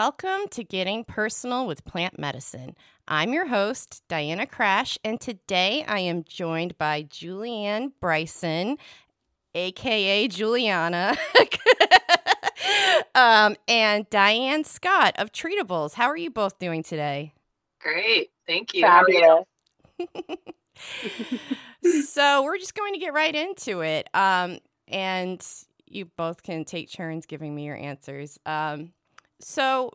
welcome to Getting Personal with Plant Medicine. I'm your host, Diana Crash, and today I am joined by Julianne Bryson, aka Juliana, um, and Diane Scott of Treatibles. How are you both doing today? Great. Thank you. Fabulous. so we're just going to get right into it. Um, and you both can take turns giving me your answers. Um, so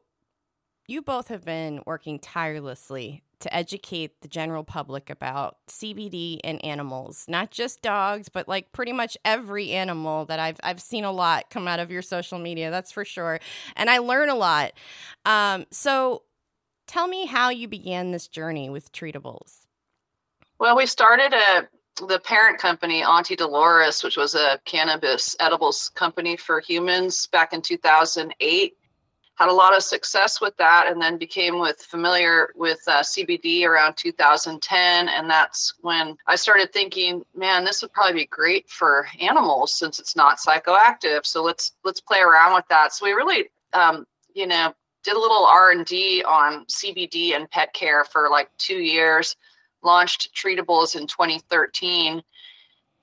you both have been working tirelessly to educate the general public about CBD and animals, not just dogs, but like pretty much every animal that I've I've seen a lot come out of your social media. That's for sure, and I learn a lot. Um, so, tell me how you began this journey with treatibles. Well, we started a the parent company, Auntie Dolores, which was a cannabis edibles company for humans back in 2008 had a lot of success with that and then became with familiar with uh, cbd around 2010 and that's when i started thinking man this would probably be great for animals since it's not psychoactive. So let's let's play around with that. So we really um, you know did a little r&d on cbd and pet care for like two years launched treatibles in 2013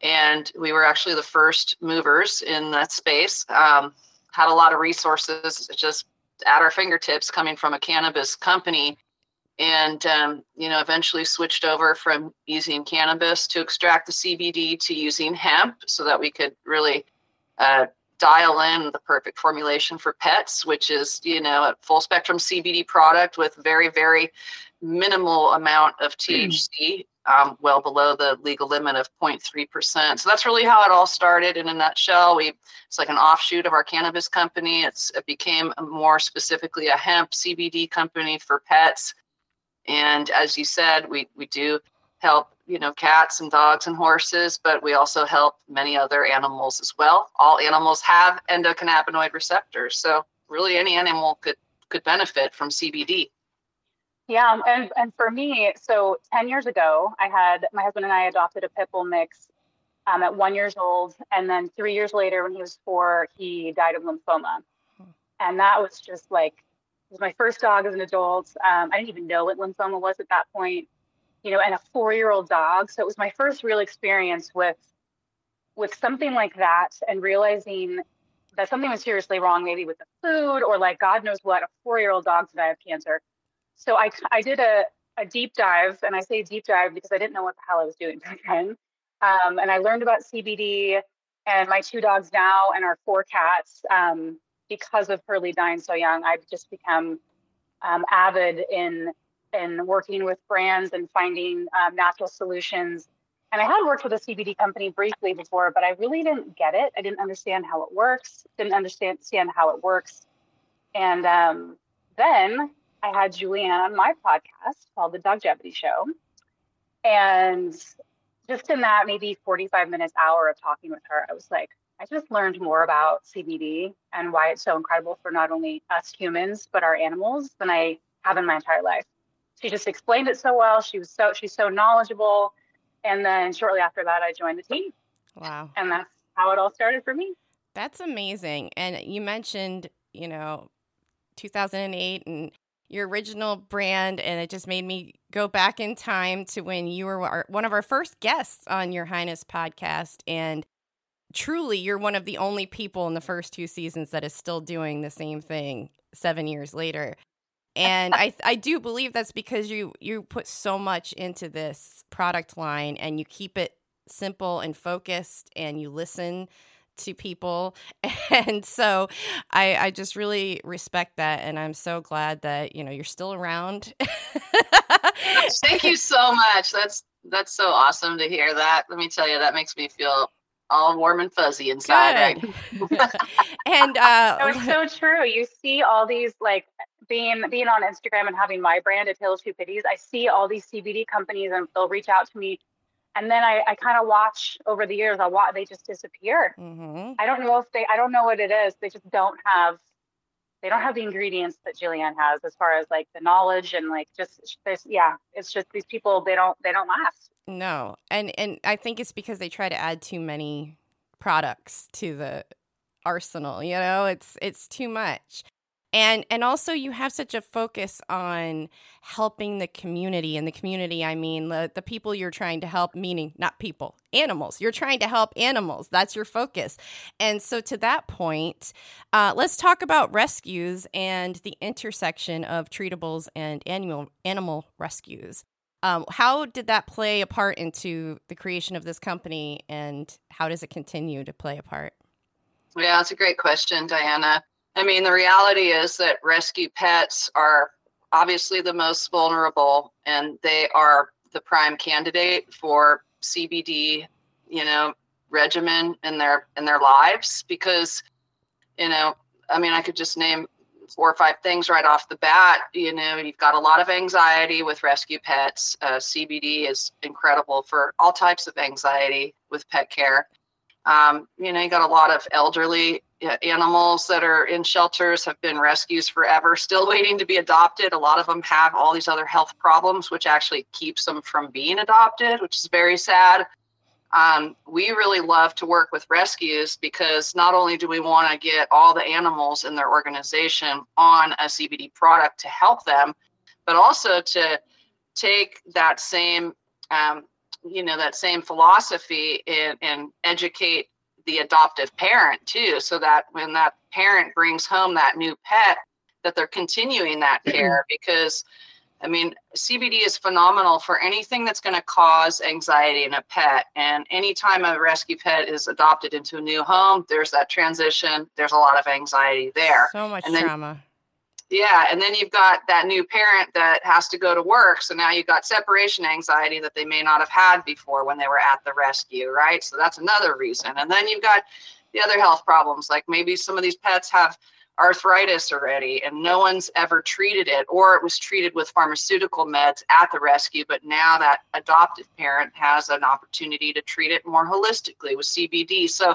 and we were actually the first movers in that space. Um, had a lot of resources just at our fingertips coming from a cannabis company. And um, you know eventually switched over from using cannabis to extract the cbd to using hemp so that we could really uh, dial in the perfect formulation for pets which is you know a full spectrum cbd product with very very minimal amount of thc um, well below the legal limit of 0.3%. So that's really how it all started in a nutshell. We it's like an offshoot of our cannabis company. It's it became more specifically a hemp CBD company for pets. And as you said, we we do help you know cats and dogs and horses, but we also help many other animals as well. All animals have endocannabinoid receptors, so really any animal could could benefit from CBD. Yeah, and and for me, so ten years ago, I had my husband and I adopted a pit bull mix um, at one years old, and then three years later, when he was four, he died of lymphoma, and that was just like it was my first dog as an adult. Um, I didn't even know what lymphoma was at that point, you know, and a four-year-old dog. So it was my first real experience with with something like that, and realizing that something was seriously wrong, maybe with the food or like God knows what. A four-year-old dog to of cancer so I, I did a, a deep dive, and I say deep dive because I didn't know what the hell I was doing back then. Um, and I learned about CBD and my two dogs now and our four cats. Um, because of Hurley dying so young, I've just become um, avid in in working with brands and finding um, natural solutions. And I had worked with a CBD company briefly before, but I really didn't get it. I didn't understand how it works. Didn't understand how it works. And um, then I had Julianne on my podcast called The Dog Jeopardy Show. And just in that maybe 45 minutes, hour of talking with her, I was like, I just learned more about CBD and why it's so incredible for not only us humans, but our animals than I have in my entire life. She just explained it so well. She was so she's so knowledgeable. And then shortly after that I joined the team. Wow. And that's how it all started for me. That's amazing. And you mentioned, you know, 2008 and your original brand, and it just made me go back in time to when you were our, one of our first guests on Your Highness podcast. And truly, you're one of the only people in the first two seasons that is still doing the same thing seven years later. And I I do believe that's because you you put so much into this product line and you keep it simple and focused and you listen to people. And so I, I just really respect that. And I'm so glad that, you know, you're still around. Thank you so much. That's, that's so awesome to hear that. Let me tell you, that makes me feel all warm and fuzzy inside. Right? and uh, no, it's so true. You see all these like being being on Instagram and having my brand at Hills Two Pitties. I see all these CBD companies and they'll reach out to me and then I, I kind of watch over the years. I watch they just disappear. Mm-hmm. I don't know if they. I don't know what it is. They just don't have. They don't have the ingredients that Julianne has, as far as like the knowledge and like just this. Yeah, it's just these people. They don't. They don't last. No, and and I think it's because they try to add too many products to the arsenal. You know, it's it's too much. And and also you have such a focus on helping the community and the community i mean the, the people you're trying to help meaning not people animals. You're trying to help animals. That's your focus. And so to that point uh, let's talk about rescues and the intersection of treatibles and animal animal rescues. Um, how did that play a part into the creation of this company and how does it continue to play a part? Yeah that's a great question diana I mean, the reality is that rescue pets are obviously the most vulnerable and they are the prime candidate for CBD, you know, regimen in their in their lives because you know, I mean, I could just name four or five things right off the bat. You know, you've got a lot of anxiety with rescue pets. Uh, CBD is incredible for all types of anxiety with pet care. Um, you know, you got a lot of elderly animals that are in shelters have been rescues forever, still waiting to be adopted. A lot of them have all these other health problems, which actually keeps them from being adopted, which is very sad. Um, we really love to work with rescues because not only do we want to get all the animals in their organization on a CBD product to help them, but also to take that same um, you know that same philosophy and, and educate the adoptive parent too so that when that parent brings home that new pet that they're continuing that care because I mean, CBD is phenomenal for anything that's going to cause anxiety in a pet. And anytime a rescue pet is adopted into a new home, there's that transition. There's a lot of anxiety there. So much and then, trauma. Yeah, and then you've got that new parent that has to go to work. So now you've got separation anxiety that they may not have had before when they were at the rescue, right? So that's another reason. And then you've got the other health problems, like maybe some of these pets have arthritis already and no one's ever treated it, or it was treated with pharmaceutical meds at the rescue, but now that adoptive parent has an opportunity to treat it more holistically with CBD. So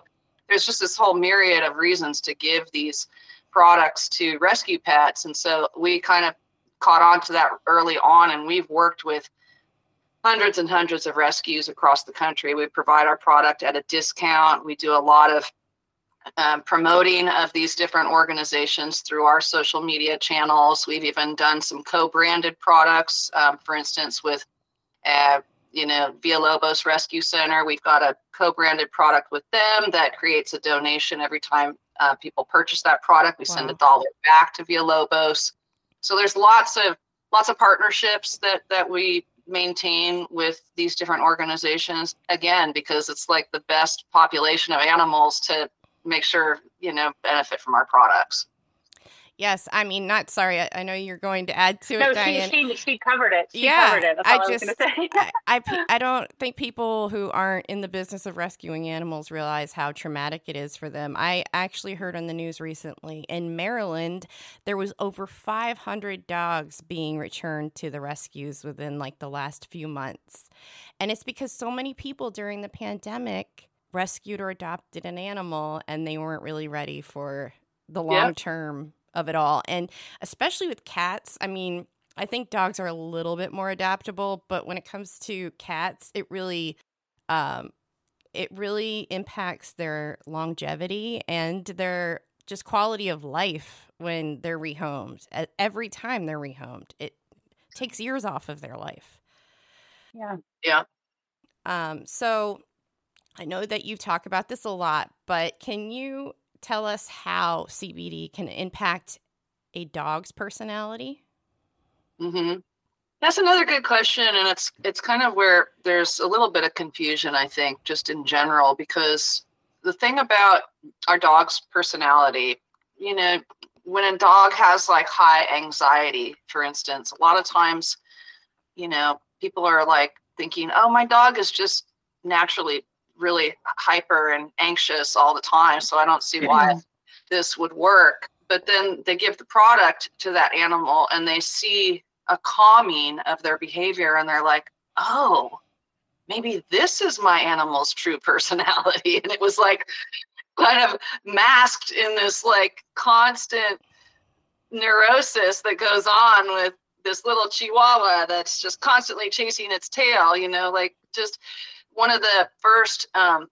there's just this whole myriad of reasons to give these products to rescue pets. And so we kind of caught on to that early on, and we've worked with hundreds and hundreds of rescues across the country. We provide our product at a discount. We do a lot of um, promoting of these different organizations through our social media channels. We've even done some co-branded products, um, for instance, with uh, you know Villalobos Rescue Center. We've got a co-branded product with them that creates a donation every time uh, people purchase that product. We wow. send a dollar back to Villalobos. So there's lots of lots of partnerships that that we maintain with these different organizations again because it's like the best population of animals to make sure you know benefit from our products Yes, I mean, not sorry. I, I, know you're going to add to no, it, Diane. She, she, she covered it. She yeah, covered it. That's all I, I just, say. I, I, I don't think people who aren't in the business of rescuing animals realize how traumatic it is for them. I actually heard on the news recently in Maryland, there was over 500 dogs being returned to the rescues within like the last few months. And it's because so many people during the pandemic rescued or adopted an animal and they weren't really ready for the long term of it all. And especially with cats, I mean, I think dogs are a little bit more adaptable, but when it comes to cats, it really um it really impacts their longevity and their just quality of life when they're rehomed. Every time they're rehomed, it takes years off of their life. Yeah. Yeah. Um so I know that you talk about this a lot, but can you tell us how CBD can impact a dog's personality? Mm-hmm. That's another good question, and it's it's kind of where there's a little bit of confusion, I think, just in general, because the thing about our dog's personality, you know, when a dog has like high anxiety, for instance, a lot of times, you know, people are like thinking, "Oh, my dog is just naturally really hyper and anxious all the time, so I don't see why mm-hmm. this would work. But then they give the product to that animal and they see a calming of their behavior and they're like, oh, maybe this is my animal's true personality. And it was like kind of masked in this like constant neurosis that goes on with this little chihuahua that's just constantly chasing its tail, you know, like just one of the first um,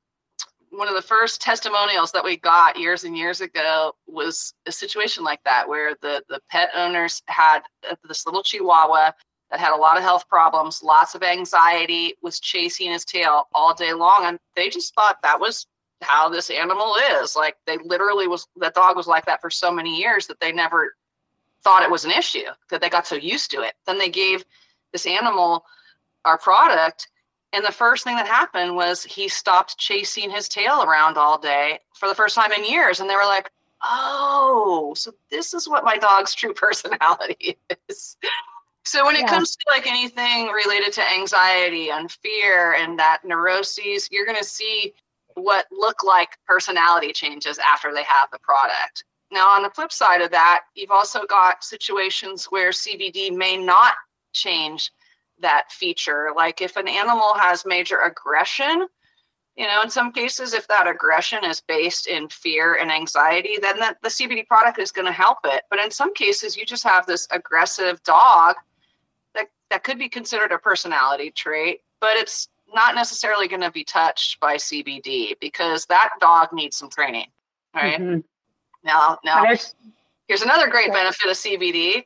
one of the first testimonials that we got years and years ago was a situation like that where the the pet owners had uh, this little chihuahua that had a lot of health problems lots of anxiety was chasing his tail all day long and they just thought that was how this animal is. Like they literally was that dog was like that for so many years that they never thought it was an issue that they got so used to it. Then they gave this animal our product and the first thing that happened was he stopped chasing his tail around all day for the first time in years. And they were like, oh, so this is what my dog's true personality is. So when it yeah. comes to like anything related to anxiety and fear and that neuroses, you're going to see what look like personality changes after they have the product. Now, on the flip side of that, you've also got situations where CBD may not change that feature. Like if an animal has major aggression, you know, in some cases, if that aggression is based in fear and anxiety, then the, the CBD product is going to help it. But in some cases, you just have this aggressive dog that, that could be considered a personality trait, but it's not necessarily going to be touched by CBD because that dog needs some training. Right. Mm-hmm. Now, now here's another great benefit of CBD.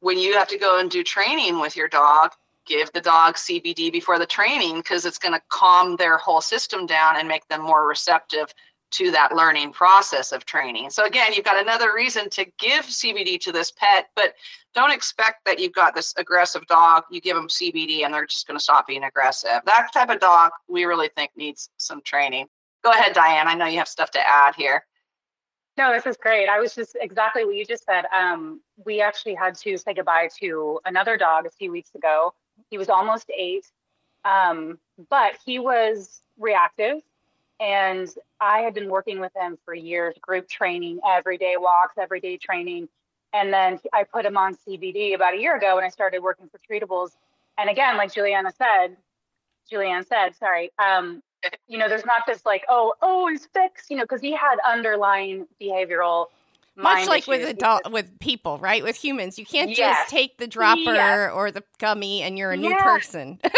When you have to go and do training with your dog, give the dog CBD before the training because it's going to calm their whole system down and make them more receptive to that learning process of training. So again, you've got another reason to give CBD to this pet, but don't expect that you've got this aggressive dog, you give them CBD and they're just going to stop being aggressive. That type of dog we really think needs some training. Go ahead, Diane. I know you have stuff to add here. No, this is great. I was just exactly what you just said. Um, we actually had to say goodbye to another dog a few weeks ago he was almost eight, um, but he was reactive. And I had been working with him for years, group training, everyday walks, everyday training. And then I put him on CBD about a year ago when I started working for Treatibles. And again, like Juliana said, Julianne said, sorry, um, you know, there's not this like, oh, oh, he's fixed, you know, because he had underlying behavioral much like with adult with people, right? With humans, you can't yes. just take the dropper yes. or the gummy and you're a yeah. new person. yeah,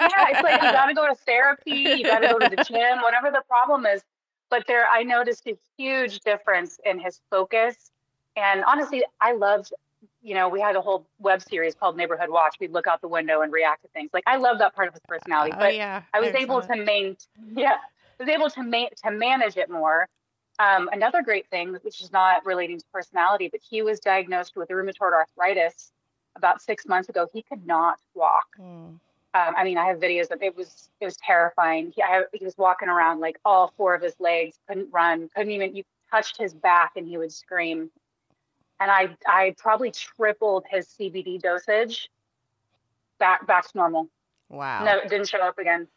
it's like you got to go to therapy, you got to go to the gym, whatever the problem is. But there, I noticed a huge difference in his focus. And honestly, I loved, you know, we had a whole web series called Neighborhood Watch. We'd look out the window and react to things. Like I love that part of his personality. Oh, but yeah, I was able to maintain, yeah, was able to ma- to manage it more um, another great thing, which is not relating to personality, but he was diagnosed with rheumatoid arthritis about six months ago. He could not walk. Mm. Um, I mean, I have videos of it was it was terrifying. He, I, he was walking around like all four of his legs, couldn't run, couldn't even. You touched his back and he would scream. And I I probably tripled his CBD dosage back back to normal. Wow. No, it didn't show up again.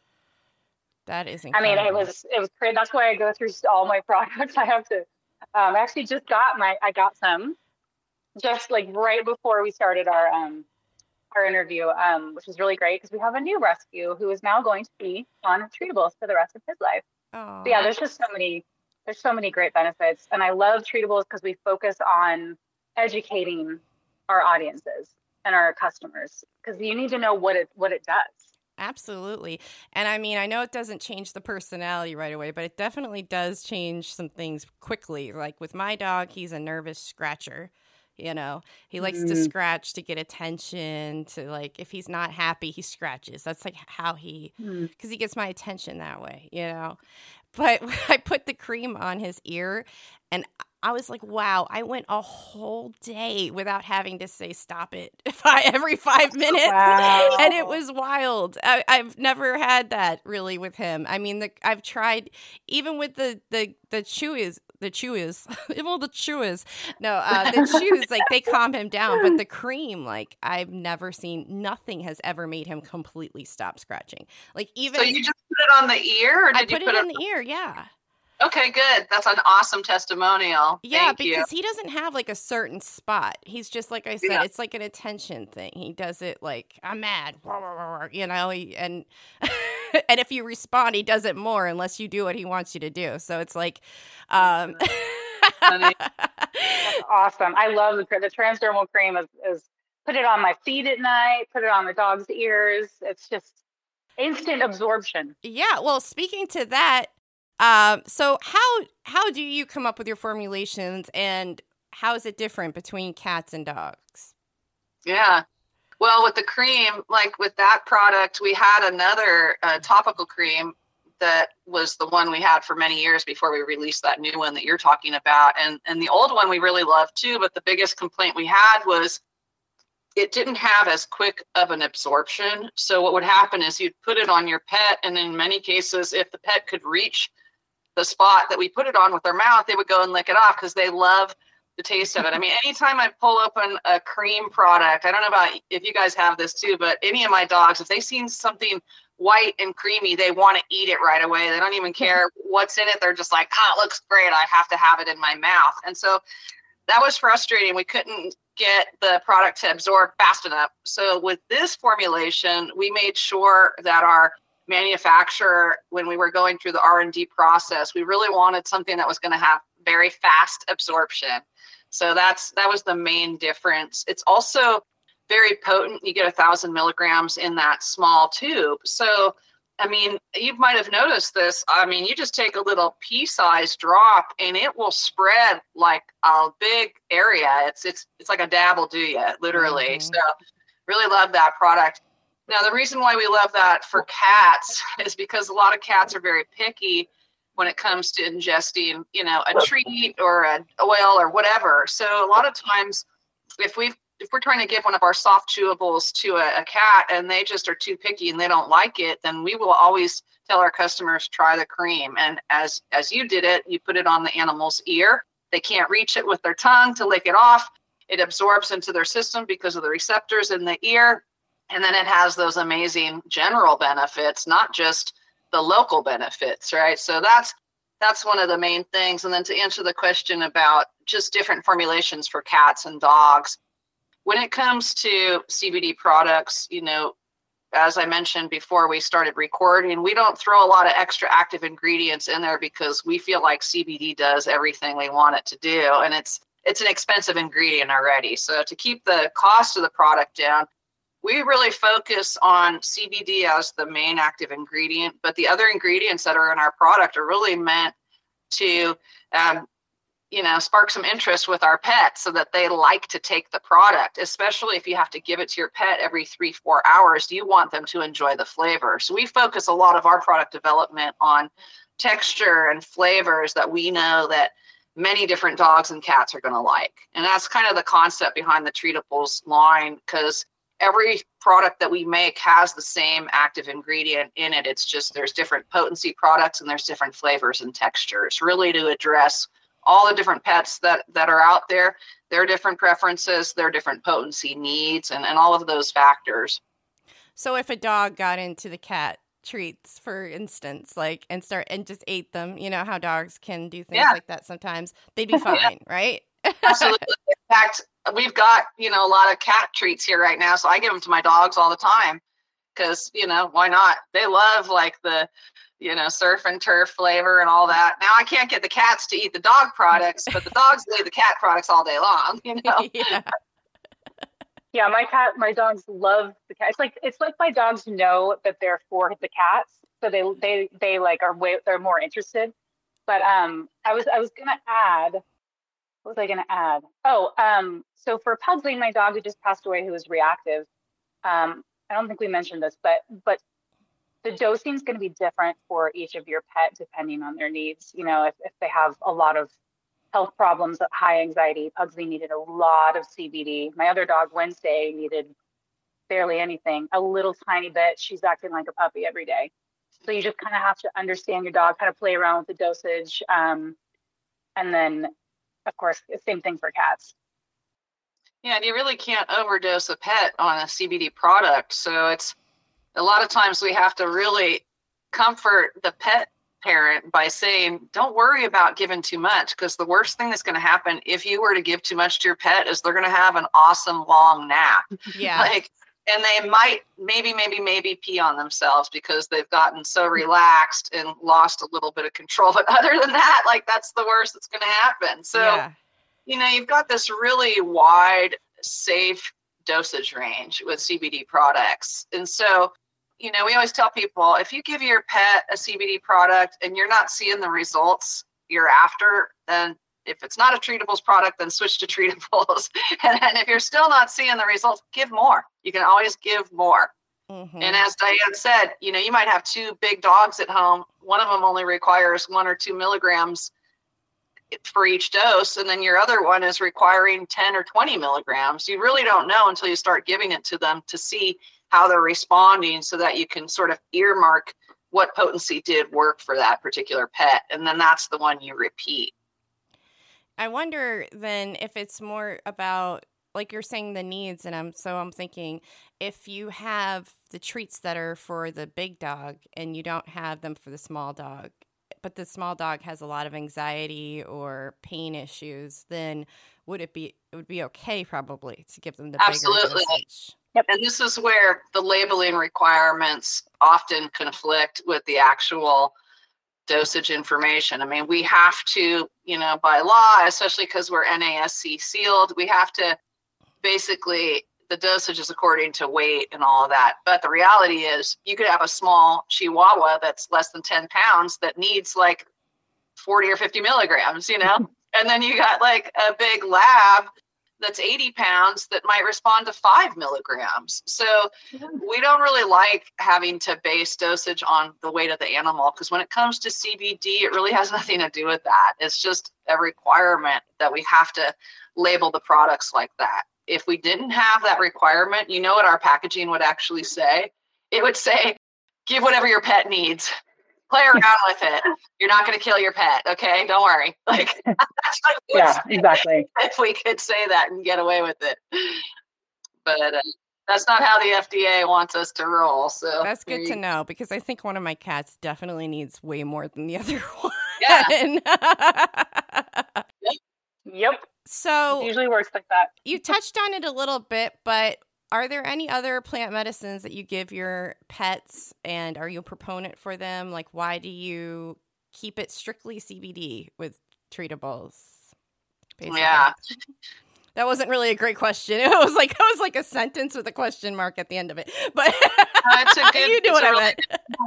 That is incredible. I mean, it was it was great. That's why I go through all my products. I have to. Um, I actually just got my I got some just like right before we started our um our interview, um, which is really great because we have a new rescue who is now going to be on treatibles for the rest of his life. Oh. yeah, there's just so many there's so many great benefits, and I love treatibles because we focus on educating our audiences and our customers because you need to know what it what it does. Absolutely. And I mean, I know it doesn't change the personality right away, but it definitely does change some things quickly. Like with my dog, he's a nervous scratcher. You know, he likes mm. to scratch to get attention, to like, if he's not happy, he scratches. That's like how he, because mm. he gets my attention that way, you know. But I put the cream on his ear and I was like, wow, I went a whole day without having to say stop it every five minutes. Wow. And it was wild. I, have never had that really with him. I mean, the, I've tried, even with the, the, the chewies, the chewies, even the chewies. No, uh, the chews, like they calm him down. But the cream, like I've never seen, nothing has ever made him completely stop scratching. Like even. So you just put it on the ear? or I put, put it on the ear, yeah. Okay, good. That's an awesome testimonial. Yeah, Thank because you. he doesn't have like a certain spot. He's just like I said, yeah. it's like an attention thing. He does it like I'm mad, you know, and and if you respond, he does it more unless you do what he wants you to do. So it's like um That's awesome. I love the the transdermal cream is, is put it on my feet at night, put it on the dog's ears. It's just instant absorption. Yeah, well, speaking to that, Um, so how how do you come up with your formulations, and how is it different between cats and dogs? Yeah. Well, with the cream, like with that product, we had another uh, topical cream that was the one we had for many years before we released that new one that you're talking about. And and the old one we really loved too, but the biggest complaint we had was it didn't have as quick of an absorption. So what would happen is you'd put it on your pet, and in many cases, if the pet could reach the spot that we put it on with their mouth, they would go and lick it off because they love the taste of it. I mean, anytime I pull open a cream product, I don't know about if you guys have this too, but any of my dogs, if they seen something white and creamy, they want to eat it right away. They don't even care what's in it. They're just like, oh, it looks great. I have to have it in my mouth. And so that was frustrating. We couldn't get the product to absorb fast enough. So with this formulation, we made sure that our manufacturer when we were going through the r&d process we really wanted something that was going to have very fast absorption. So that's that was the main difference. It's also very potent. You get a thousand milligrams in that small tube. So i mean you might have noticed this. I mean you just take a little pea-sized drop and it will spread like a big area. It's it's it's like a dab will do you literally. Mm-hmm. so really love that product now, the reason why we love that for cats is because a lot of cats are very picky when it comes to ingesting, you know, a treat or an oil or whatever. So a lot of times, if we if we're trying to give one of our soft chewables to a, a, cat and they just are too picky and they don't like it, then we will always tell our customers try the cream. And as as you did it, you put it on the animal's ear. They can't reach it with their tongue to lick it off. It absorbs into their system because of the receptors in the ear. And then it has those amazing general benefits, not just the local benefits, right? So that's that's one of the main things. And then to answer the question about just different formulations for cats and dogs, when it comes to CBD products, you know, as I mentioned before we started recording, we don't throw a lot of extra active ingredients in there because we feel like CBD does everything we want it to do. And it's it's an expensive ingredient already. So to keep the cost of the product down, we really focus on CBD as the main active ingredient, but the other ingredients that are in our product are really meant to, um, you know, spark some interest with our pets so that they like to take the product, especially if you have to give it to your pet every three, four hours. You want them to enjoy the flavor. So we focus a lot of our product development on texture and flavors that we know that many different dogs and cats are going to like. And that's kind of the concept behind the treatibles line because every product that we make has the same active ingredient in it. It's just there's different potency products and there's different flavors and textures, really to address all the different pets that that are out there, their different preferences, their different potency needs, and, and all of those factors. So if a dog got into the cat treats, for instance, like and start and just ate them, you know how dogs can do things yeah. like that sometimes, they'd be fine, yeah. right? Absolutely. In fact, we've got you know a lot of cat treats here right now so i give them to my dogs all the time because you know why not? They love like the you know surf and turf flavor and all that. Now i can't get the cats to eat the dog products but the dogs eat the cat products all day long you know? Yeah. yeah my cat my dogs love the cat. It's like it's like my dogs know that they're for the cats so they they they like are way they're more interested. But um i was i was gonna add what was I going to add? Oh, um, so for Pugsley, my dog who just passed away, who was reactive, um, I don't think we mentioned this, but but the dosing is going to be different for each of your pet depending on their needs. You know, if, if they have a lot of health problems, high anxiety, Pugsley needed a lot of CBD. My other dog, Wednesday, needed barely anything, a little tiny bit. She's acting like a puppy every day. So you just kind of have to understand your dog, kind of play around with the dosage. Um, and then, of course, same thing for cats. Yeah, and you really can't overdose a pet on a CBD product. So it's a lot of times we have to really comfort the pet parent by saying, don't worry about giving too much because the worst thing that's going to happen if you were to give too much to your pet is they're going to have an awesome long nap. Yeah. Like, and they might maybe, maybe, maybe pee on themselves because they've gotten so relaxed and lost a little bit of control. But other than that, like that's the worst that's going to happen. So, yeah you know, you've got this really wide, safe dosage range with CBD products. And so, you know, we always tell people if you give your pet a CBD product and you're not seeing the results you're after, then if it's not a treatibles product, then switch to treatibles. and, and if you're still not seeing the results, give more. You can always give more. Mm-hmm. And as Diane said, you know, you might have two big dogs at home. One of them only requires one or two milligrams for each dose, and then your other one is requiring 10 or 20 milligrams. You really don't know until you start giving it to them to see how they're responding so that you can sort of earmark what potency did work for that particular pet. And then that's the one you repeat. I wonder then if it's more about like you're saying the needs and I'm so I'm thinking if you have the treats that are for the big dog and you don't have them for the small dog but the small dog has a lot of anxiety or pain issues then would it be it would be okay probably to give them the Absolutely. Yep. And this is where the labeling requirements often conflict with the actual dosage information. I mean, we have to, you know, by law, especially because we're NASC sealed, we have to basically the dosage is according to weight and all of that. But the reality is, you could have a small Chihuahua that's less than 10 pounds that needs like 40 or 50 milligrams, you know? and then you got like a big lab that's 80 pounds that might respond to five milligrams. So mm-hmm. we don't really like having to base dosage on the weight of the animal because when it comes to CBD, it really has nothing to do with that. It's just a requirement that we have to label the products like that. If we didn't have that requirement, you know what our packaging would actually say? It would say, give whatever your pet needs play around with it. You're not going to kill your pet, okay? Don't worry. Like, yeah, exactly. If we could say that and get away with it, but uh, that's not how the FDA wants us to roll. So that's good to know because I think one of my cats definitely needs way more than the other one. Yeah. yep. So it usually works like that. you touched on it a little bit, but are there any other plant medicines that you give your pets and are you a proponent for them? Like why do you keep it strictly CBD with treatibles? Basically? Yeah. That wasn't really a great question. It was like it was like a sentence with a question mark at the end of it. But That's a good, you do what I really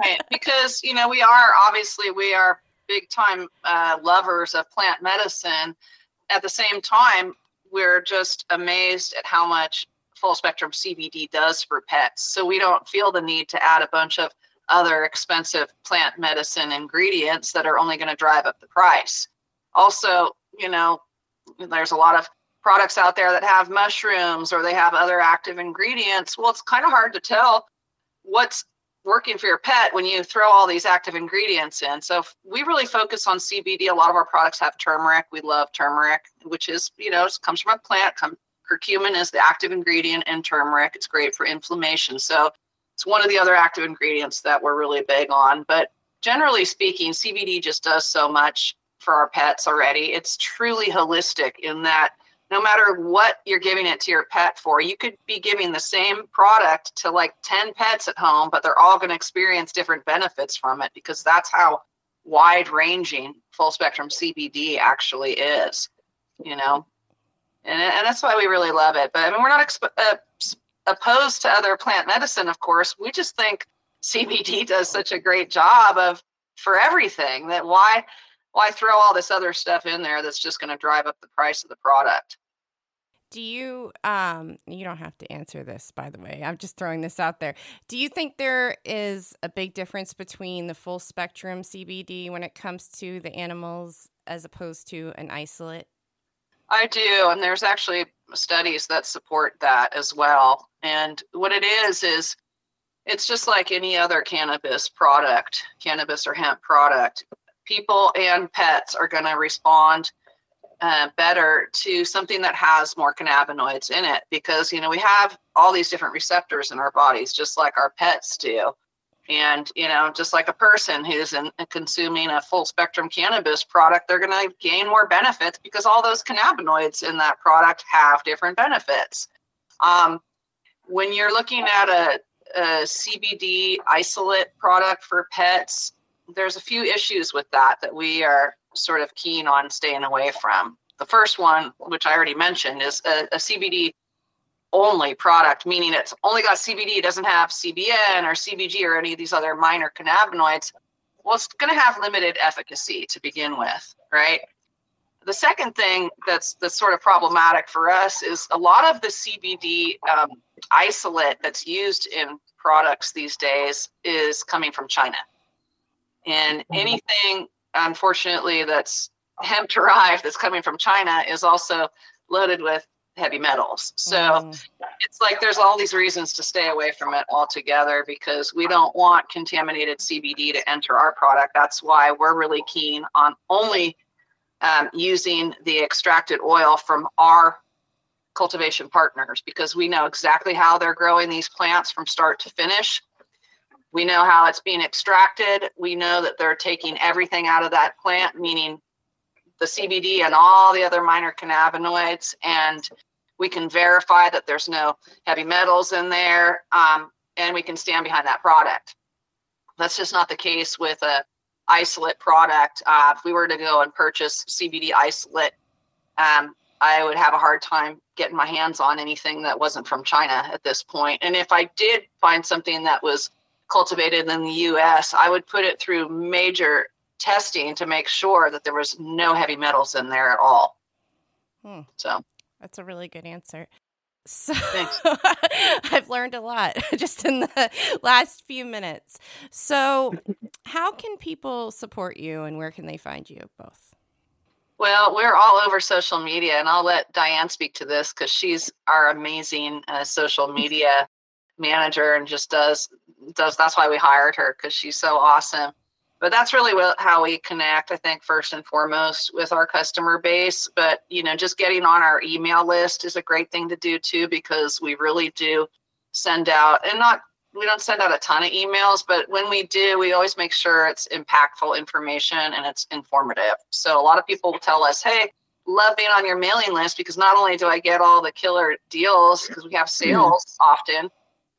meant. Because you know we are obviously we are big time uh, lovers of plant medicine. At the same time, we're just amazed at how much full spectrum CBD does for pets. So we don't feel the need to add a bunch of other expensive plant medicine ingredients that are only going to drive up the price. Also, you know, there's a lot of products out there that have mushrooms or they have other active ingredients. Well, it's kind of hard to tell what's working for your pet when you throw all these active ingredients in. So we really focus on CBD. A lot of our products have turmeric. We love turmeric, which is, you know, comes from a plant, come, Curcumin is the active ingredient in turmeric. It's great for inflammation. So it's one of the other active ingredients that we're really big on. But generally speaking, CBD just does so much for our pets already. It's truly holistic in that no matter what you're giving it to your pet for, you could be giving the same product to like 10 pets at home, but they're all going to experience different benefits from it because that's how wide ranging full spectrum CBD actually is. You know, and, and that's why we really love it. But I mean, we're not uh, opposed to other plant medicine, of course. We just think CBD does such a great job of for everything that why why throw all this other stuff in there that's just going to drive up the price of the product. Do you um you don't have to answer this by the way. I'm just throwing this out there. Do you think there is a big difference between the full spectrum CBD when it comes to the animals as opposed to an isolate? I do, and there's actually studies that support that as well. And what it is is it's just like any other cannabis product, cannabis or hemp product. People and pets are going to respond uh, better to something that has more cannabinoids in it because you know we have all these different receptors in our bodies, just like our pets do. And, you know, just like a person who's in, consuming a full spectrum cannabis product, they're going to gain more benefits because all those cannabinoids in that product have different benefits. Um, when you're looking at a, a CBD isolate product for pets, there's a few issues with that that we are sort of keen on staying away from. The first one, which I already mentioned, is a, a CBD only product, meaning it's only got CBD, doesn't have CBN or CBG or any of these other minor cannabinoids, well, it's going to have limited efficacy to begin with, right? The second thing that's that's sort of problematic for us is a lot of the CBD um, isolate that's used in products these days is coming from China, and mm-hmm. anything, unfortunately, that's hemp derived that's coming from China is also loaded with heavy metals. So mm. it's like there's all these reasons to stay away from it altogether because we don't want contaminated CBD to enter our product. That's why we're really keen on only um, using the extracted oil from our cultivation partners because we know exactly how they're growing these plants from start to finish. We know how it's being extracted. We know that they're taking everything out of that plant, meaning the CBD and all the other minor cannabinoids, and we can verify that there's no heavy metals in there, um, and we can stand behind that product. That's just not the case with a isolate product. Uh, if we were to go and purchase CBD isolate, um, I would have a hard time getting my hands on anything that wasn't from China at this point. And if I did find something that was cultivated in the US, I would put it through major testing to make sure that there was no heavy metals in there at all. Hmm. So that's a really good answer. So I've learned a lot just in the last few minutes. So, how can people support you and where can they find you both? Well, we're all over social media, and I'll let Diane speak to this because she's our amazing uh, social media manager and just does does. That's why we hired her because she's so awesome but that's really what, how we connect i think first and foremost with our customer base but you know just getting on our email list is a great thing to do too because we really do send out and not we don't send out a ton of emails but when we do we always make sure it's impactful information and it's informative so a lot of people tell us hey love being on your mailing list because not only do i get all the killer deals because we have sales mm-hmm. often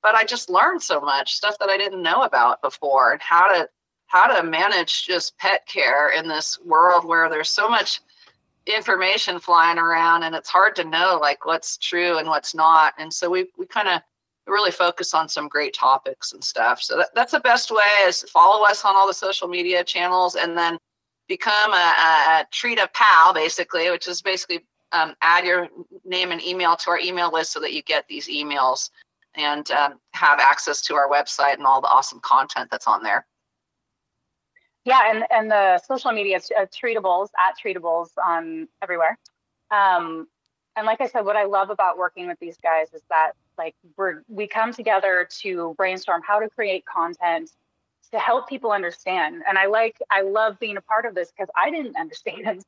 but i just learned so much stuff that i didn't know about before and how to how to manage just pet care in this world where there's so much information flying around and it's hard to know like what's true and what's not. And so we, we kind of really focus on some great topics and stuff. So that, that's the best way is follow us on all the social media channels and then become a, a treat a pal basically which is basically um, add your name and email to our email list so that you get these emails and um, have access to our website and all the awesome content that's on there yeah, and and the social media uh, treatibles at treatibles on everywhere. Um, and like I said, what I love about working with these guys is that like we're we come together to brainstorm how to create content to help people understand. And I like I love being a part of this because I didn't understand.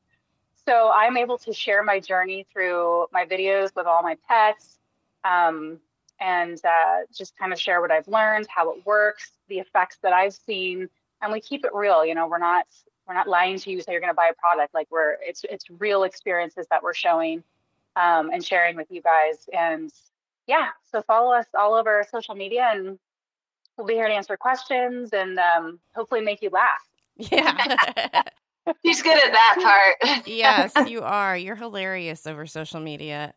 So I'm able to share my journey through my videos with all my pets, um, and uh, just kind of share what I've learned, how it works, the effects that I've seen and we keep it real you know we're not we're not lying to you so you're going to buy a product like we're it's it's real experiences that we're showing um, and sharing with you guys and yeah so follow us all over social media and we'll be here to answer questions and um, hopefully make you laugh yeah She's good at that part. yes, you are. You're hilarious over social media.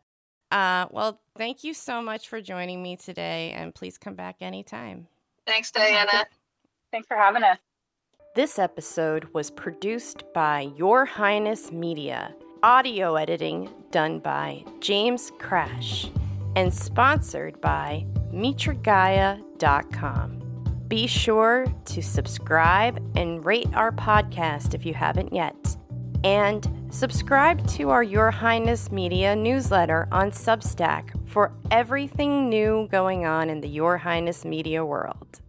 Uh, well, thank you so much for joining me today, and please come back anytime. Thanks, Diana. Thanks for having us. This episode was produced by Your Highness Media, audio editing done by James Crash, and sponsored by Mitragaia.com. Be sure to subscribe and rate our podcast if you haven't yet. And subscribe to our Your Highness Media newsletter on Substack for everything new going on in the Your Highness Media world.